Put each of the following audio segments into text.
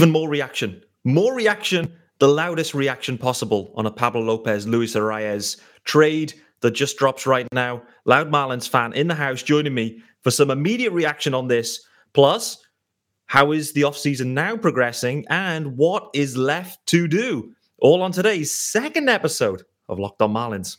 even more reaction. More reaction, the loudest reaction possible on a Pablo Lopez, Luis Arraez trade that just drops right now. Loud Marlins fan in the house joining me for some immediate reaction on this. Plus, how is the offseason now progressing and what is left to do? All on today's second episode of Locked On Marlins.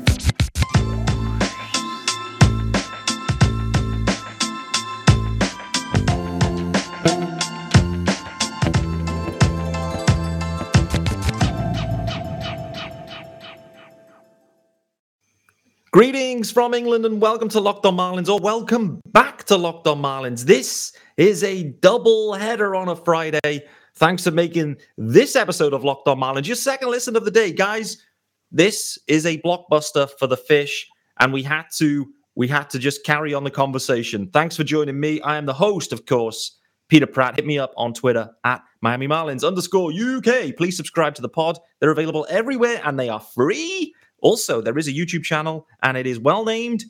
Greetings from England and welcome to Locked On Marlins, or welcome back to Locked On Marlins. This is a double header on a Friday. Thanks for making this episode of Locked On Marlins your second listen of the day, guys. This is a blockbuster for the fish, and we had to we had to just carry on the conversation. Thanks for joining me. I am the host, of course, Peter Pratt. Hit me up on Twitter at Miami Marlins underscore UK. Please subscribe to the pod. They're available everywhere and they are free. Also, there is a YouTube channel and it is well named.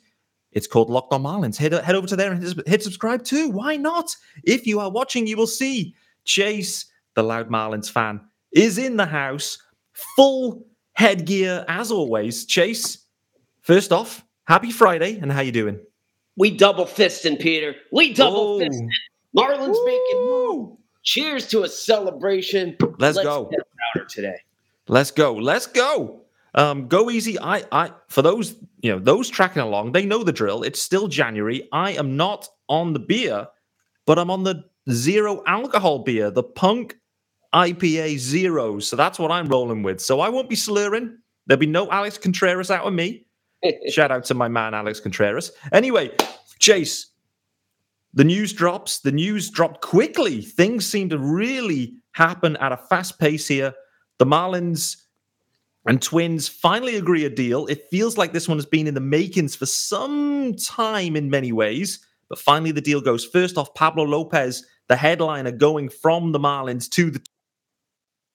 It's called Locked On Marlins. Head, head over to there and hit, subscribe too. Why not? If you are watching, you will see Chase, the loud Marlins fan, is in the house, full headgear as always. Chase, first off, happy Friday and how you doing? We double fisting, Peter. We double Oh. fisting. Marlins making move. Cheers to a celebration. Let's go. get today. Let's go. Let's go. Um, go easy. I, I, for those, you know, those tracking along, they know the drill. It's still January. I am not on the beer, but I'm on the zero alcohol beer, the Punk IPA Zero. So that's what I'm rolling with. So I won't be slurring. There'll be no Alex Contreras out of me. Shout out to my man Alex Contreras. Anyway, Chase, the news drops. The news dropped quickly. Things seem to really happen at a fast pace here. The Marlins and Twins finally agree a deal. It feels like this one has been in the makings for some time in many ways, but finally the deal goes. First off, Pablo Lopez, the headliner, going from the Marlins to the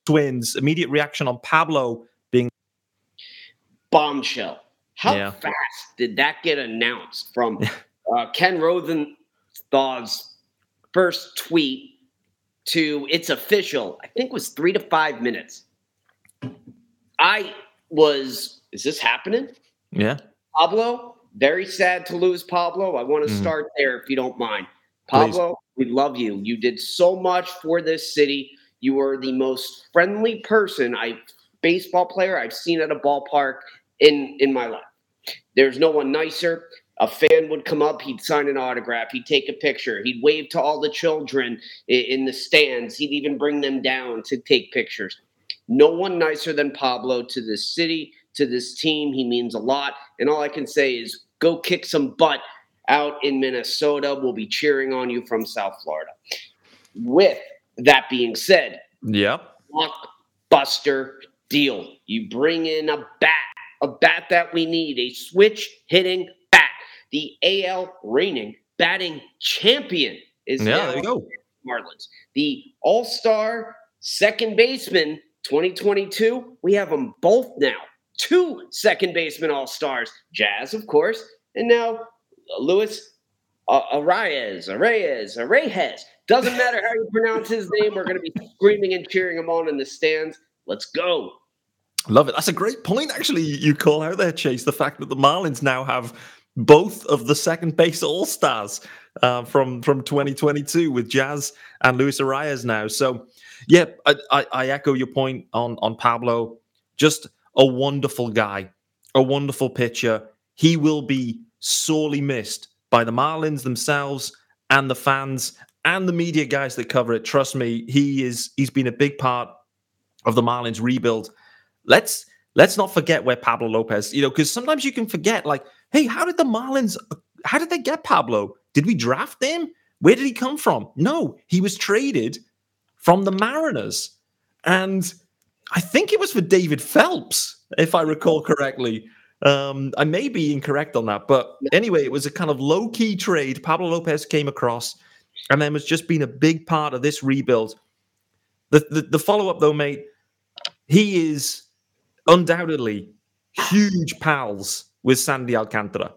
Twins. Immediate reaction on Pablo being Bombshell. How Yeah. fast did that get announced from uh, Ken Rosenthal's first tweet to it's official? I think it was three to five minutes. I was, is this happening? yeah. Pablo, very sad to lose Pablo. I want to Mhm. start there if you don't mind. Please. Pablo, we love you. You did so much for this city. You were the most friendly person I baseball player I've seen at a ballpark in in my life. There's no one nicer. A fan would come up, he'd sign an autograph, he'd take a picture, he'd wave to all the children in the stands, he'd even bring them down to take pictures. No one nicer than Pablo to this city, to this team. He means a lot. And all I can say is go kick some butt out in Minnesota. We'll be cheering on you from South Florida. With that being said, Yep. blockbuster deal. You bring in a bat, a bat that we need, a switch hitting bat. The AL reigning batting champion is Yeah, now there you go. Marlins. The All Star second baseman 2022. We have them both now. Two second baseman All Stars. Jazz, of course, and now Luis uh, Arraez, Arraez, Arraez. Doesn't matter how you pronounce his name. We're going to be screaming and cheering him on in the stands. Let's go. Love it. That's a great point, actually. You call out there, Chase, the fact that the Marlins now have both of the second base All Stars uh, from from 2022 with Jazz and Luis Arraez now. So, yeah, I, I, I echo your point on on Pablo. Just a wonderful guy, a wonderful pitcher. He will be sorely missed by the Marlins themselves and the fans and the media guys that cover it. Trust me, he is he's been a big part of the Marlins rebuild let's let's not forget where Pablo Lopez, you know, because sometimes you can forget, like, hey, how did the Marlins, how did they get Pablo? Did we draft him? Where did he come from? No, he was traded from the Mariners. And I think it was for David Phelps, if I recall correctly. Um, I may be incorrect on that, but anyway, it was a kind of low key trade. Pablo Lopez came across and then was just been a big part of this rebuild. The, the, the follow up, though, mate, he is undoubtedly huge pals with Sandy Alcantara.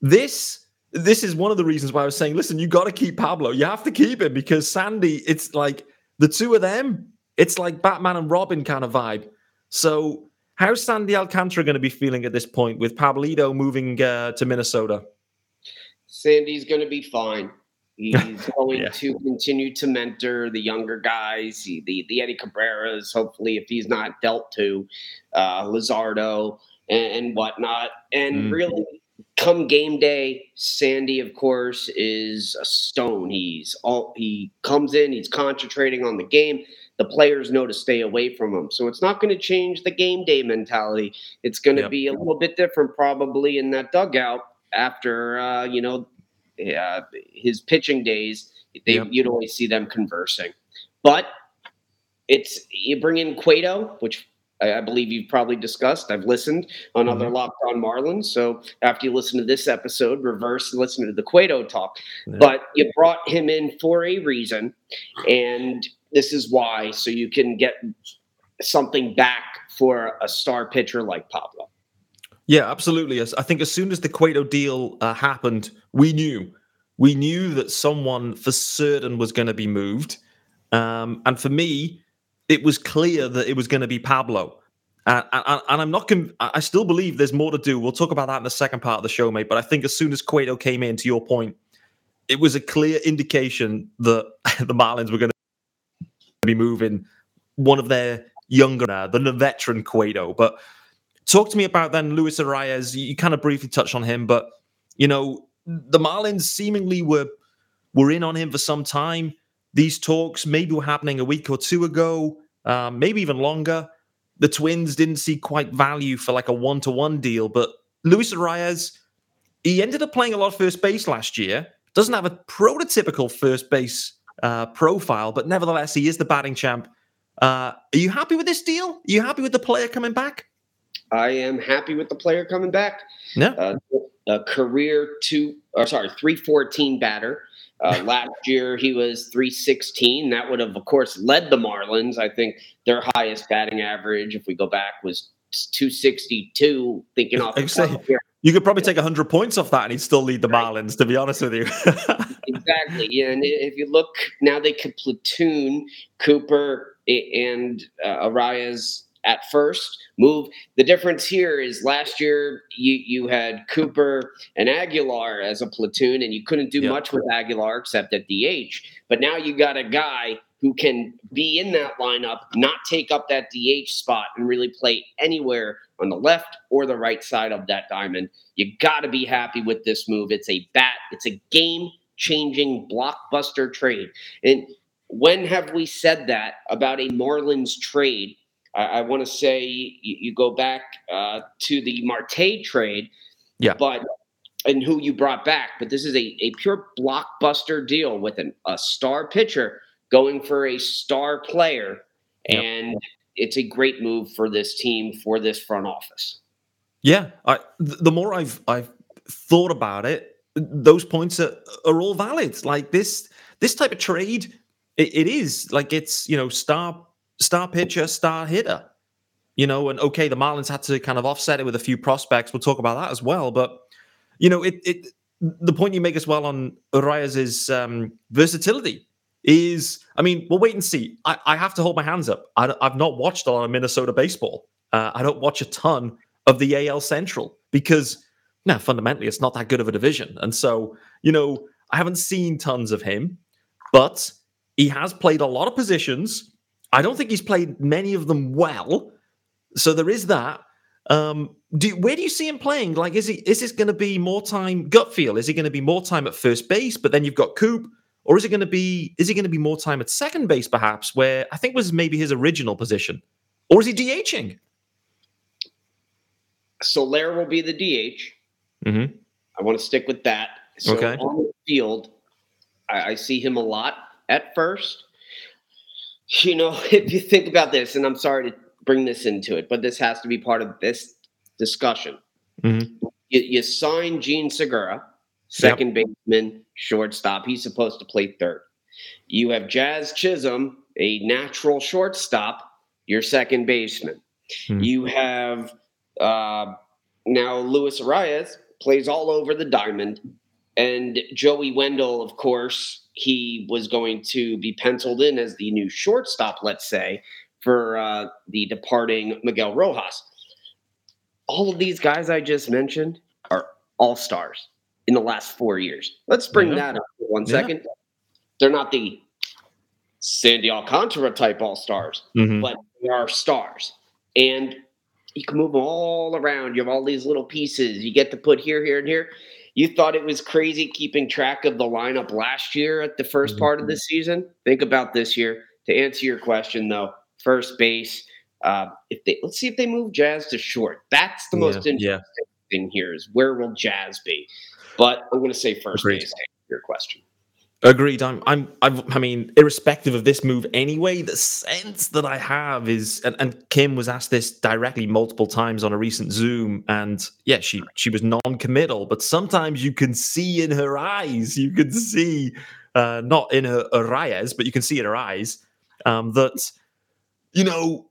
This this is one of the reasons why I was saying, listen, you got to keep Pablo. You have to keep him because Sandy, it's like the two of them, it's like Batman and Robin kind of vibe. So, how's Sandy Alcantara going to be feeling at this point with Pablito moving uh, to Minnesota? Sandy's going to be fine. He's going yeah. to continue to mentor the younger guys, the the Eddie Cabreras. Hopefully, if he's not dealt to, uh, Luzardo and, and whatnot, and mm. really come game day, Sandy, of course, is a stone. He's all he comes in, he's concentrating on the game. The players know to stay away from him. So it's not going to change the game day mentality. It's going to yep. be a little bit different, probably, in that dugout after, uh, you know, uh, his pitching days. They, yep. You'd always see them conversing. But it's you bring in Cueto, which I, I believe you've probably discussed. I've listened on mm-hmm. other Locked On Marlins. So after you listen to this episode, reverse and listen to the Cueto talk. Yeah. But you brought him in for a reason, and this is why. So you can get something back for a star pitcher like Pablo. Yeah, absolutely. I think as soon as the Cueto deal uh, happened, we knew. We knew that someone for certain was going to be moved. Um, and for me, it was clear that it was going to be Pablo. Uh, and, and, I'm not. Com- I still believe there's more to do. We'll talk about that in the second part of the show, mate. But I think as soon as Cueto came in, to your point, it was a clear indication that the Marlins were going to be moving one of their younger, uh, the veteran Cueto. But talk to me about then Luis Arraez. You kind of briefly touched on him, but you know the Marlins seemingly were were in on him for some time. These talks maybe were happening a week or two ago, um, maybe even longer. The Twins didn't see quite value for like a one to one deal, but Luis Arraez, he ended up playing a lot of first base last year. Doesn't have a prototypical first base uh, profile, but nevertheless, he is the batting champ. Uh, are you happy with this deal? Are you happy with the player coming back? I am happy with the player coming back. Yeah. Uh, a career two, or sorry, three fourteen batter. Uh, last year he was 316. That would have, of course, led the Marlins. I think their highest batting average, if we go back, was 262. Thinking off the you could probably take 100 points off that and he'd still lead the Marlins, to be honest with you. exactly. Yeah, and if you look now, they could platoon Cooper and uh, Arraez at first move. The difference here is last year you you had Cooper and Aguilar as a platoon, and you couldn't do yep. much with Aguilar except at DH. But now you got a guy who can be in that lineup, not take up that DH spot, and really play anywhere on the left or the right side of that diamond. You got to be happy with this move. It's a bat. It's a game changing blockbuster trade. And when have we said that about a Marlins trade I, I want to say you, you, go back uh, to the Marte trade, yeah, but and who you brought back, but this is a, a pure blockbuster deal with an, a star pitcher going for a star player, yep. and it's a great move for this team for this front office. Yeah, I, the more I've I've thought about it, those points are, are all valid. Like this this type of trade, it, it is like it's you know star star pitcher, star hitter. You know, and okay, the Marlins had to kind of offset it with a few prospects. We'll talk about that as well. But you know, it it the point you make as well on Arraez's um, versatility is, I mean, we'll wait and see. I, I have to hold my hands up. I, have not watched a lot of Minnesota baseball. Uh, I don't watch a ton of the AL Central because, now, fundamentally, it's not that good of a division. And so, you know, I haven't seen tons of him, but he has played a lot of positions I don't think he's played many of them well. So there is that. Um, do, where do you see him playing? Like, is he is this going to be more time gut feel? Is he going to be more time at first base, but then you've got Coop, or is it going to be is he going to be more time at second base, perhaps, where I think was maybe his original position, or is he DHing? Soler will be the DH. Mm-hmm. I want to stick with that. So okay. on the field, I, I see him a lot at first. You know, if you think about this, and I'm sorry to bring this into it, but this has to be part of this discussion. Mm-hmm. You, you sign Jean Segura, second yep. baseman, shortstop. He's supposed to play third. You have Jazz Chisholm, a natural shortstop, your second baseman. Hmm. You have uh, now Luis Arraez plays all over the diamond. And Joey Wendle, of course, he was going to be penciled in as the new shortstop, let's say, for uh, the departing Miguel Rojas. All of these guys I just mentioned are all stars in the last four years. Let's bring yeah. that up for one yeah. second. They're not the Sandy Alcantara type all stars, mm-hmm. but they are stars. And you can move them all around. You have all these little pieces. You get to put here, here, and here. You thought it was crazy keeping track of the lineup last year at the 1st mm-hmm. part of the season. Think about this year. To answer your question, though, first base. Uh, if they let's see if they move Jazz to short. That's the most yeah, interesting yeah. thing here is where will Jazz be? But I'm going to say first Agreed. base. Your question. Agreed. I'm, I'm, I'm, i mean, irrespective of this move anyway, the sense that I have is, and, and, Kim was asked this directly multiple times on a recent Zoom, and yeah, she she was non-committal, but sometimes you can see in her eyes, you can see, uh, not in her, her eyes, but you can see in her eyes um, that, you know,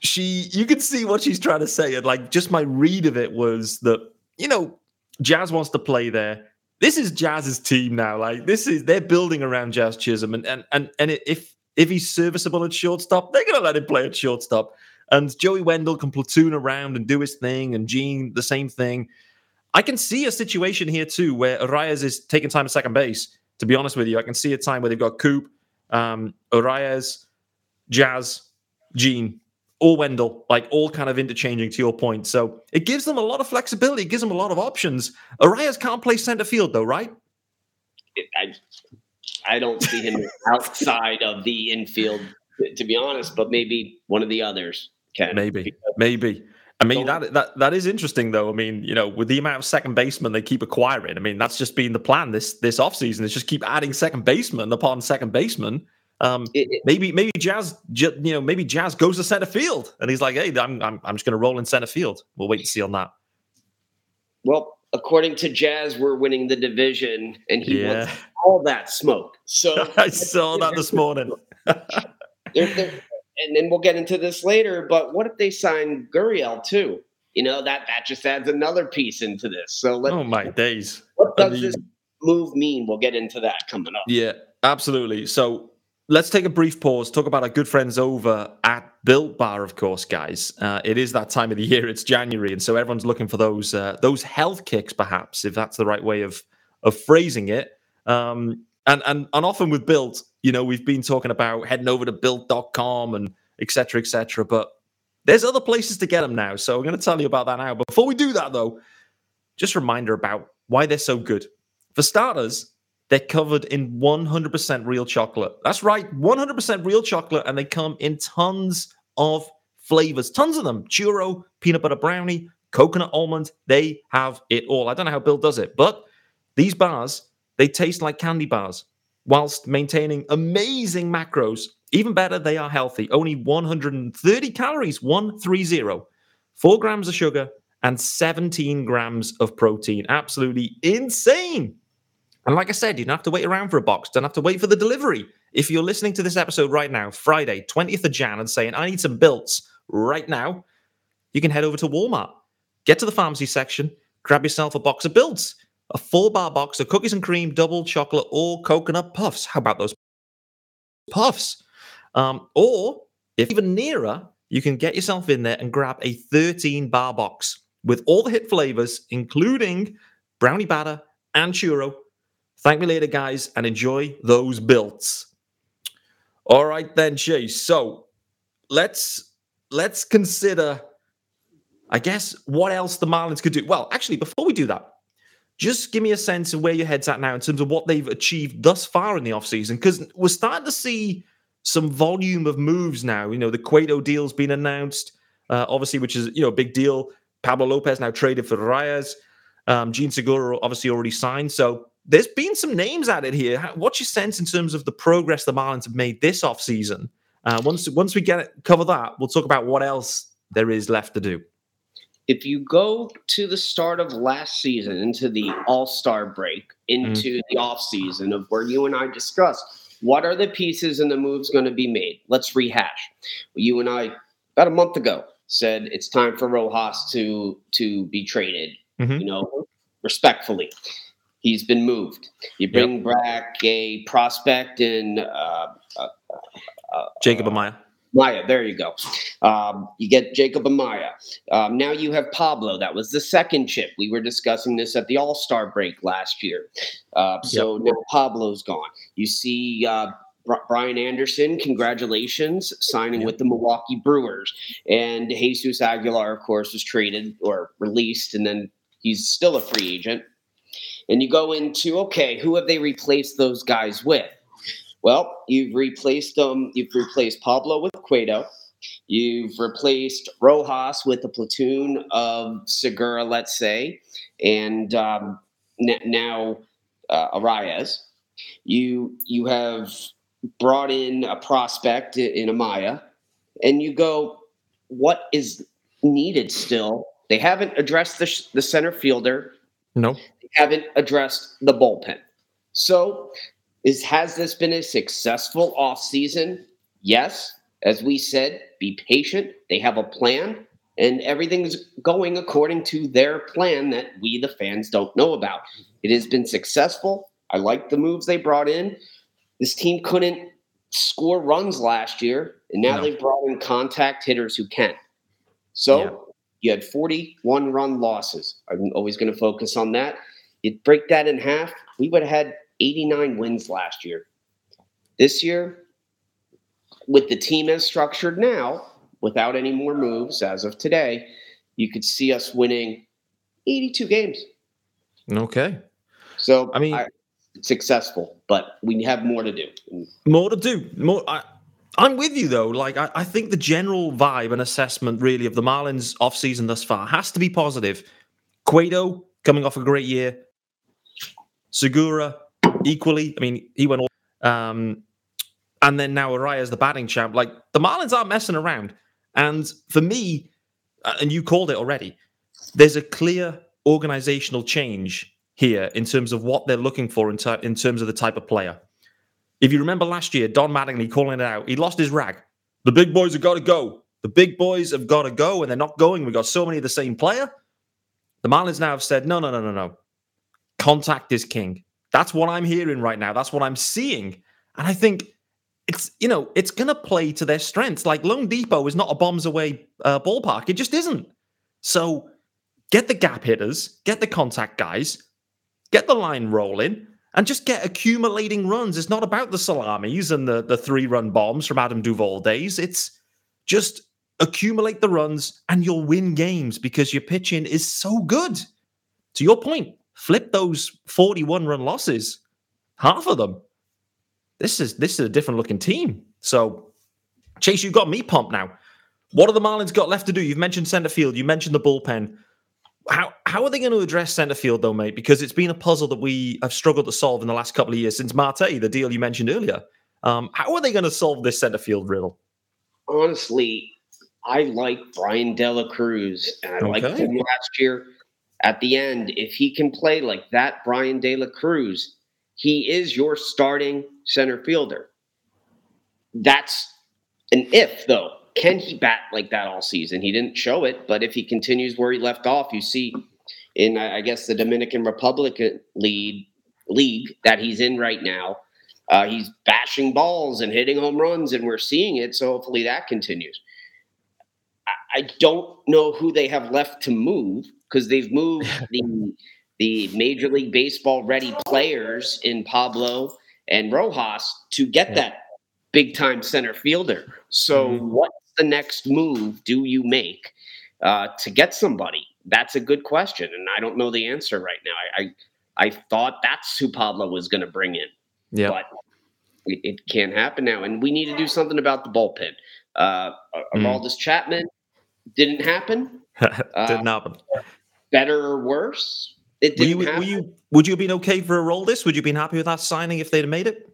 she, you can see what she's trying to say, and like just my read of it was that, you know, Jazz wants to play there this is Jazz's team now. Like this is they're building around Jazz Chisholm, and and and and if if he's serviceable at shortstop, they're gonna let him play at shortstop. And Joey Wendle can platoon around and do his thing, and Gene the same thing. I can see a situation here too where Arraez is taking time at second base. To be honest with you, I can see a time where they've got Coop, um, Arraez, Jazz, Gene, or Wendle, like all kind of interchanging to your point. So it gives them a lot of flexibility, it gives them a lot of options. Arraez can't play center field though, right? I, I don't see him outside of the infield, to be honest, but maybe one of the others can. Maybe, maybe. I mean that that that is interesting though. I mean, you know, with the amount of second basemen they keep acquiring, I mean, that's just been the plan this this offseason is just keep adding second baseman upon second baseman. Um, it, maybe maybe Jazz, you know, maybe Jazz goes to center field, and he's like, "Hey, I'm I'm, I'm just going to roll in center field." We'll wait and see on that. Well, according to Jazz, we're winning the division, and he yeah. wants all that smoke. So I saw that this morning. they're, they're, and then we'll get into this later. But what if they sign Gurriel too? You know that that just adds another piece into this. So let, oh my days, what does I mean, this move mean? We'll get into that coming up. Yeah, absolutely. So let's take a brief pause, talk about our good friends over at Built Bar, of course, guys. Uh, it is that time of the year; it's January, and so everyone's looking for those uh, those health kicks, perhaps, if that's the right way of of phrasing it. Um, and and and often with Built, you know, we've been talking about heading over to Built.com and etc. etc. but there's other places to get them now, so I'm going to tell you about that now. Before we do that, though, just a reminder about why they're so good. For starters, they're covered in 100% real chocolate. That's right, 100% real chocolate, and they come in tons of flavors, tons of them churro, peanut butter brownie, coconut almond. They have it all. I don't know how Bill does it, but these bars, they taste like candy bars whilst maintaining amazing macros. Even better, they are healthy. Only 130 calories, 130, four grams of sugar, and 17 grams of protein. Absolutely insane. And like I said, you don't have to wait around for a box, don't have to wait for the delivery. If you're listening to this episode right now, Friday, 20th of Jan, and saying, I need some builts right now, you can head over to Walmart, get to the pharmacy section, grab yourself a box of builts, a four bar box of cookies and cream, double chocolate, or coconut puffs. How about those puffs? Um, or if even nearer, you can get yourself in there and grab a 13 bar box with all the hit flavors, including brownie batter and churro Thank me later, guys, and enjoy those builds. All right, then, Chase. So let's let's consider, I guess, what else the Marlins could do. Well, actually, before we do that, just give me a sense of where your head's at now in terms of what they've achieved thus far in the offseason, because we're starting to see some volume of moves now. You know, the Cueto deal's been announced, uh, obviously, which is you know a big deal. Pablo Lopez now traded for Arraez. Um, Jean Segura obviously already signed. So there's been some names added here. What's your sense in terms of the progress the Marlins have made this offseason? Uh, once once we get it, cover that, we'll talk about what else there is left to do. If you go to the start of last season, into the All Star break, into mm. the off season of where you and I discussed what are the pieces and the moves going to be made. Let's rehash. You and I about a month ago said it's time for Rojas to to be traded. Mhm. You know, respectfully, he's been moved. You bring back a prospect in uh, Jacob Amaya. Maya. There you go. Um, you get Jacob Amaya. Um, now you have Pablo. That was the second chip. We were discussing this at the All Star break last year. Uh, so now Pablo's gone. You see uh, Bri- Brian Anderson. Congratulations, signing Yep. with the Milwaukee Brewers. And Jesus Aguilar, of course, was traded or released, and then he's still a free agent. And you go into okay, who have they replaced those guys with? Well, you've replaced them. You've replaced Pablo with Cueto. You've replaced Rojas with a platoon of Segura, let's say, and um, now uh, Arraez. You you have brought in a prospect in Amaya, and you go, what is needed still? They haven't addressed the, sh- the center fielder No. Haven't addressed the bullpen. So, is has this been a successful offseason? Yes. As we said, be patient. They have a plan, and everything's going according to their plan that we, the fans, don't know about. It has been successful. I like the moves they brought in. This team couldn't score runs last year, and now No. they've brought in contact hitters who can. So Yeah. you had 41 run losses. I'm always going to focus on that. You break that in half, we would have had 89 wins last year. This year, with the team as structured now, without any more moves as of today, you could see us winning 82 games. Okay. So I mean- successful, but we have more to do. More to do. More. I, I'm with you though. Like I, I think the general vibe and assessment really of the Marlins offseason thus far has to be positive. Cueto coming off a great year. Segura equally. I mean, he went all. Um, and then now Arraez the batting champ. Like the Marlins aren't messing around. And for me, uh, and you called it already, there's a clear organizational change here in terms of what they're looking for in, ter- in terms of the type of player. If you remember last year, Don Mattingly calling it out, he lost his rag. The big boys have got to go. The big boys have got to go, and they're not going. We've got so many of the same player. The Marlins now have said, no, no, no, no, no. Contact is king. That's what I'm hearing right now. That's what I'm seeing. And I think it's, you know, it's going to play to their strengths. Like loanDepot is not a bombs away uh, ballpark. It just isn't. So get the gap hitters, get the contact guys, get the line rolling, and just get accumulating runs. It's not about the salamis and the, the three run bombs from Adam Duvall days. It's just accumulate the runs and you'll win games because your pitching is so good. To your point, flip those 41 run losses, half of them. This is this is a different looking team. So, Chase, you've got me pumped now. What have the Marlins got left to do? You've mentioned center field, you mentioned the bullpen. How how are they going to address center field though, mate? Because it's been a puzzle that we have struggled to solve in the last couple of years since Marte, the deal you mentioned earlier. Um, how are they going to solve this center field riddle? honestly, I like Bryan De La Cruz, and I liked Okay. him last year. At the end, if he can play like that, Bryan De La Cruz, he is your starting center fielder. That's an if, though. Can he bat like that all season? He didn't show it, but if he continues where he left off, you see in I guess the Dominican Republic league league that he's in right now, uh, he's bashing balls and hitting home runs, and we're seeing it. So hopefully that continues. I, I don't know who they have left to move because they've moved the the Major League Baseball ready players in Pablo and Rojas to get Yeah. that big time center fielder. So Mhm. what's the next move do you make uh, to get somebody? That's a good question, and I don't know the answer right now. I I, I thought that's who Pablo was going to bring in Yeah. but it, it can't happen now. And we need to do something about the bullpen. Uh, Mm. Chapman didn't happen. Didn't happen. Better or worse, it didn't you, were you, would you have been okay for a role this? Would you have been happy with that signing if they'd have made it?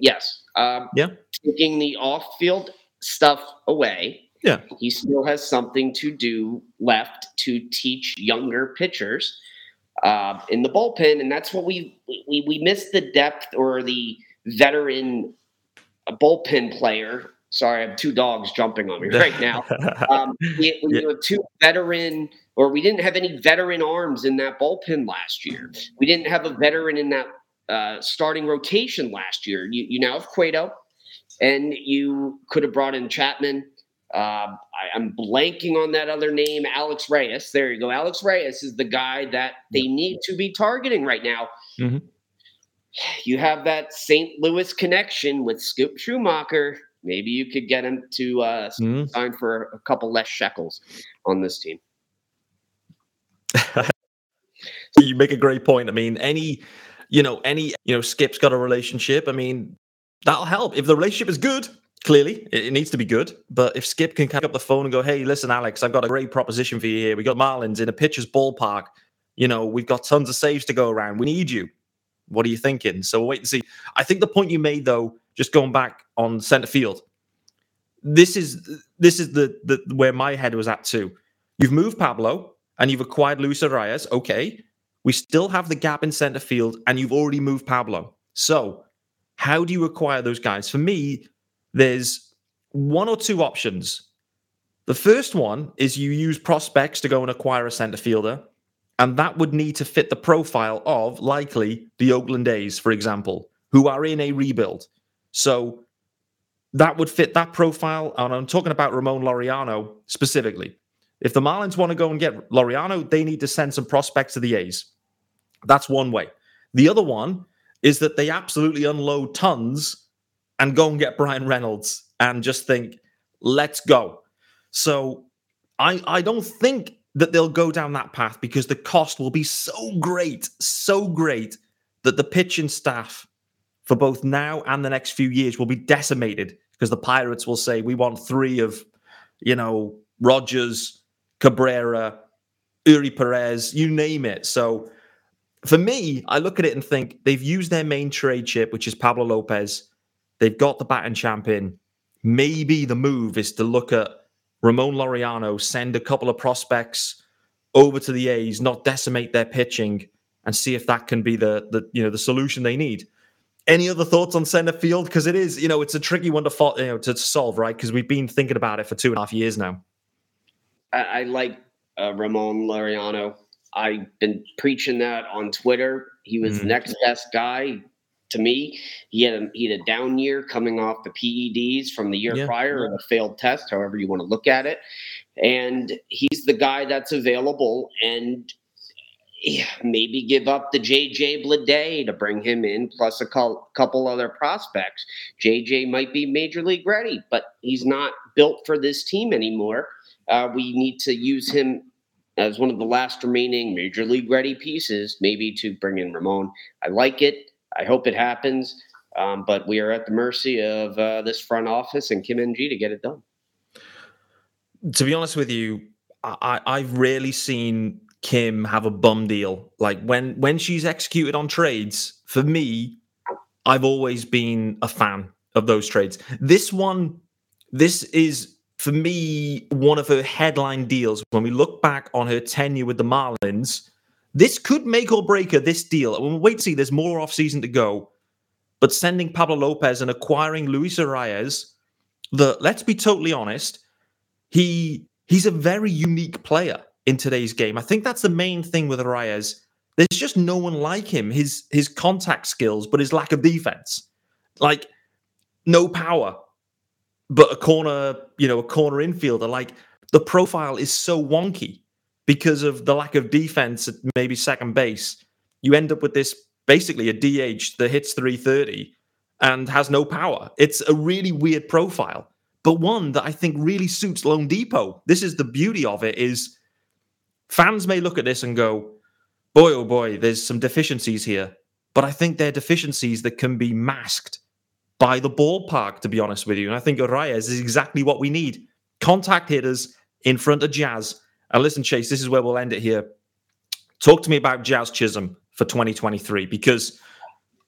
yes. Um, Yeah. Taking the off-field stuff away. Yeah. He still has something to do left to teach younger pitchers uh, in the bullpen, and that's what we we we missed the depth or the veteran bullpen player Sorry, I have two dogs jumping on me right now. Um, we, we yeah. have two veteran, or we didn't have any veteran arms in that bullpen last year. We didn't have a veteran in that uh, starting rotation last year. You, you now have Cueto, and you could have brought in Chapman. Uh, I, am blanking on that other name, Alex Reyes. There you go. Alex Reyes is the guy that they need to be targeting right now. Mm-hmm. You have that St. Louis connection with Skip Schumaker. Maybe you could get him to uh, mm-hmm. sign for a couple less shekels on this team. You make a great point. I mean, any, you know, any, you know, Skip's got a relationship. I mean, that'll help. If the relationship is good, clearly it, it needs to be good. But if Skip can pick up the phone and go, hey, listen, Alex, I've got a great proposition for you here. We got Marlins in a pitcher's ballpark. You know, we've got tons of saves to go around. We need you. What are you thinking? So we'll wait and see. I think the point you made, though, just going back on center field, this is this is the, the where my head was at too. You've moved Pablo and you've acquired Luis Arraez. Okay. We still have the gap in center field, and you've already moved Pablo. So how do you acquire those guys? For me, there's one or two options. The first one is you use prospects to go and acquire a center fielder, and that would need to fit the profile of likely the Oakland A's, for example, who are in a rebuild. So that would fit that profile. And I'm talking about Ramon Laureano specifically. If the Marlins want to go and get Laureano, they need to send some prospects to the A's. That's one way. The other one is that they absolutely unload tons and go and get Bryan Reynolds and just think, let's go. So I I don't think that they'll go down that path because the cost will be so great, so great that the pitching staff for both now and the next few years will be decimated because the Pirates will say we want three of, you know, Rogers, Cabrera, Eury Perez, you name it. So for me, I look at it and think they've used their main trade chip, which is Pablo Lopez. They've got the batting champion. Maybe the move is to look at Ramon Laureano, send a couple of prospects over to the A's, not decimate their pitching, and see if that can be the the you know the solution they need. Any other thoughts on center field? Because it is, you know, it's a tricky one to fo- you know to solve, right? Because we've been thinking about it for two and a half years now. I, I like uh, Ramon Laureano. I've been preaching that on Twitter. He was mm. the next best guy to me. He had a, he had a down year coming off the PEDs from the year yeah. prior or the failed test, however you want to look at it. And he's the guy that's available. And maybe give up the JJ Bleday to bring him in, plus a couple other prospects. JJ might be major league ready, but he's not built for this team anymore. Uh, we need to use him as one of the last remaining major league ready pieces, maybe to bring in Ramon. I like it. I hope it happens. Um, but we are at the mercy of uh, this front office and Kim Ng to get it done. To be honest with you, I, I've rarely seen Kim have a bum deal. Like when when she's executed on trades, for me, I've always been a fan of those trades. This one, this is for me one of her headline deals. When we look back on her tenure with the Marlins, this could make or break her this deal. And we'll wait to see. There's more off season to go. But sending Pablo Lopez and acquiring Luis Arraez, the let's be totally honest, he he's a very unique player in today's game. I think that's the main thing with Arraez. There's just no one like him. His his contact skills, but his lack of defense. Like no power, but a corner, you know, a corner infielder. Like the profile is so wonky because of the lack of defense at maybe second base. You end up with this basically a DH that hits 330 and has no power. It's a really weird profile, but one that I think really suits loanDepot. This is the beauty of it is fans may look at this and go, boy, oh boy, there's some deficiencies here. But I think they're deficiencies that can be masked by the ballpark, to be honest with you. And I think Arraez is exactly what we need. Contact hitters in front of Jazz and listen, Chase, this is where we'll end it here. Talk to me about Jazz Chisholm for 2023 because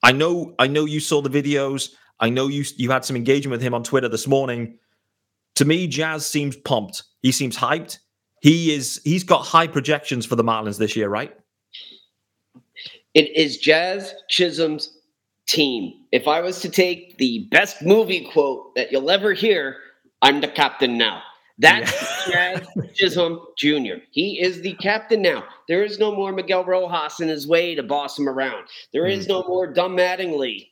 I know I know you saw the videos. I know you you had some engagement with him on Twitter this morning. To me, Jazz seems pumped. He seems hyped. He is he's got high projections for the Marlins this year, right? It is Jazz Chisholm's team. If I was to take the best movie quote that you'll ever hear, I'm the captain now. That's yeah. Jazz Chisholm Jr. He is the captain now. There is no more Miguel Rojas in his way to boss him around. There is no more Don Mattingly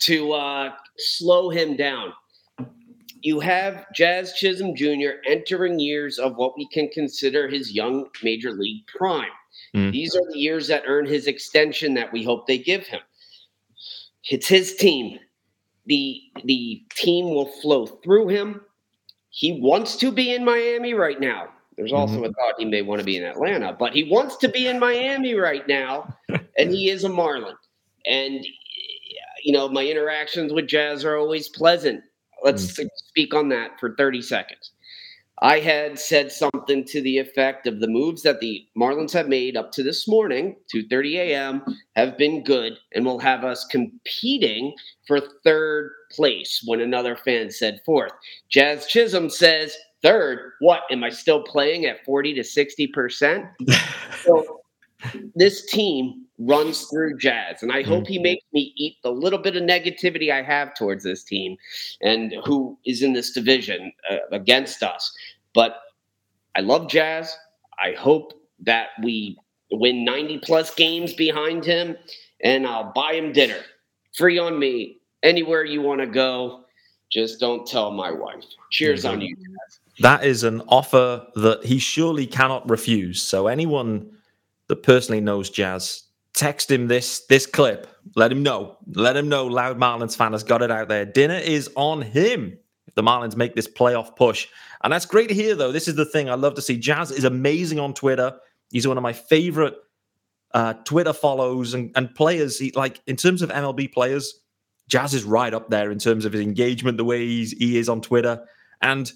to uh, slow him down. You have Jazz Chisholm Jr. entering years of what we can consider his young major league prime. Mm. These are the years that earn his extension that we hope they give him. It's his team. The the team will flow through him. He wants to be in Miami right now. There's also mm-hmm. a thought he may want to be in Atlanta, but he wants to be in Miami right now, and he is a Marlin. And you know, my interactions with Jazz are always pleasant. Let's mm-hmm. speak on that for 30 seconds. I had said something to the effect of the moves that the Marlins have made up to this morning, 2:30 a.m., have been good and will have us competing for third place when another fan said fourth. Jazz Chisholm says, third, what? Am I still playing at 40 to 60%? so this team runs through Jazz. And I hope he mm-hmm. makes me eat the little bit of negativity I have towards this team and who is in this division uh, against us. But I love Jazz. I hope that we win 90 plus games behind him and I'll buy him dinner. Free on me. Anywhere you want to go. Just don't tell my wife. Cheers on you. Jazz. That is an offer that he surely cannot refuse. So anyone that personally knows Jazz, text him this this clip. Let him know. Let him know Loud Marlins fan has got it out there. Dinner is on him if the Marlins make this playoff push. And that's great to hear, though. This is the thing I love to see. Jazz is amazing on Twitter. He's one of my favorite uh, Twitter follows and, and players. He, like in terms of MLB players, Jazz is right up there in terms of his engagement, the way he's, he is on Twitter. And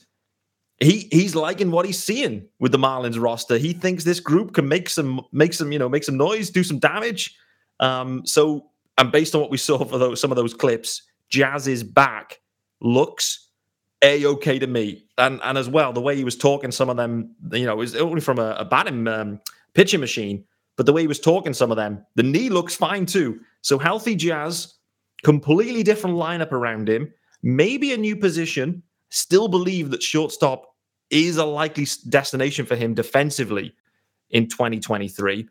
he he's liking what he's seeing with the Marlins roster. He thinks this group can make some make some you know make some noise, do some damage. Um, so and based on what we saw for those some of those clips, Jazz's back looks a okay to me, and and as well the way he was talking, some of them you know is only from a, a batting um, pitching machine, but the way he was talking, some of them the knee looks fine too. So healthy Jazz, completely different lineup around him, maybe a new position still believe that shortstop is a likely destination for him defensively in 2023.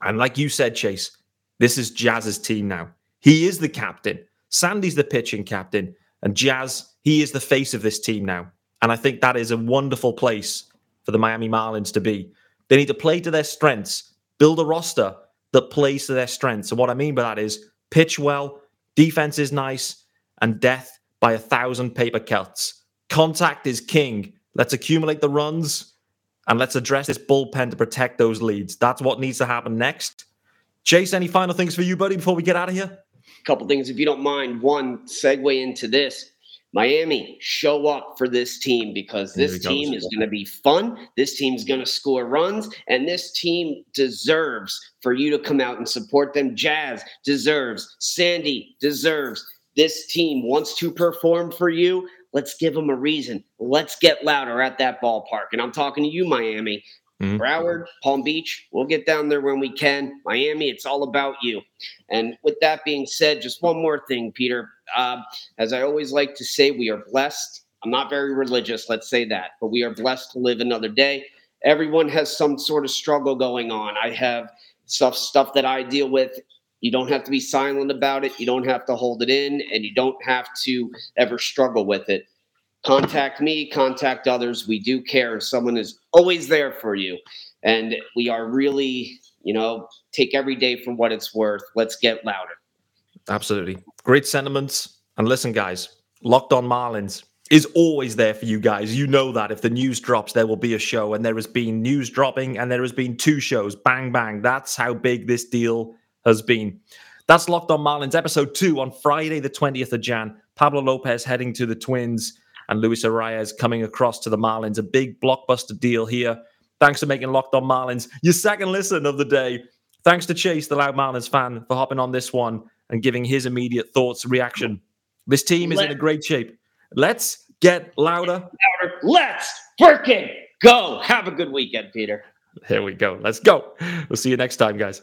And like you said, Chase, this is Jazz's team now. He is the captain. Sandy's the pitching captain. And Jazz, he is the face of this team now. And I think that is a wonderful place for the Miami Marlins to be. They need to play to their strengths, build a roster that plays to their strengths. And what I mean by that is pitch well, defense is nice, and death by a thousand paper cuts. Contact is king. Let's accumulate the runs and let's address this bullpen to protect those leads. That's what needs to happen next. Chase, any final things for you, buddy, before we get out of here? A couple things, if you don't mind. One segue into this. Miami, show up for this team because this team is going to be fun. This team's going to score runs, and this team deserves for you to come out and support them. Jazz deserves, Sandy deserves. This team wants to perform for you. Let's give them a reason. Let's get louder at that ballpark. And I'm talking to you, Miami. Mm-hmm. Broward, Palm Beach, we'll get down there when we can. Miami, it's all about you. And with that being said, just one more thing, Peter. Uh, as I always like to say, we are blessed. I'm not very religious, let's say that, but we are blessed to live another day. Everyone has some sort of struggle going on. I have stuff stuff that I deal with you don't have to be silent about it. You don't have to hold it in, and you don't have to ever struggle with it. Contact me, contact others. We do care. Someone is always there for you. And we are really, you know, take every day for what it's worth. Let's get louder. Absolutely. Great sentiments. And listen, guys, Locked on Marlins is always there for you guys. You know that if the news drops, there will be a show, and there has been news dropping, and there has been two shows. Bang, bang. That's how big this deal has been. That's Locked on Marlins, episode two on Friday, the 20th of Jan. Pablo Lopez heading to the Twins and Luis Arraez coming across to the Marlins. A big blockbuster deal here. Thanks for making Locked on Marlins your second listen of the day. Thanks to Chase, the Loud Marlins fan, for hopping on this one and giving his immediate thoughts, reaction. This team is Let- in a great shape. Let's get louder. louder. Let's freaking go. Have a good weekend, Peter. Here we go. Let's go. We'll see you next time, guys.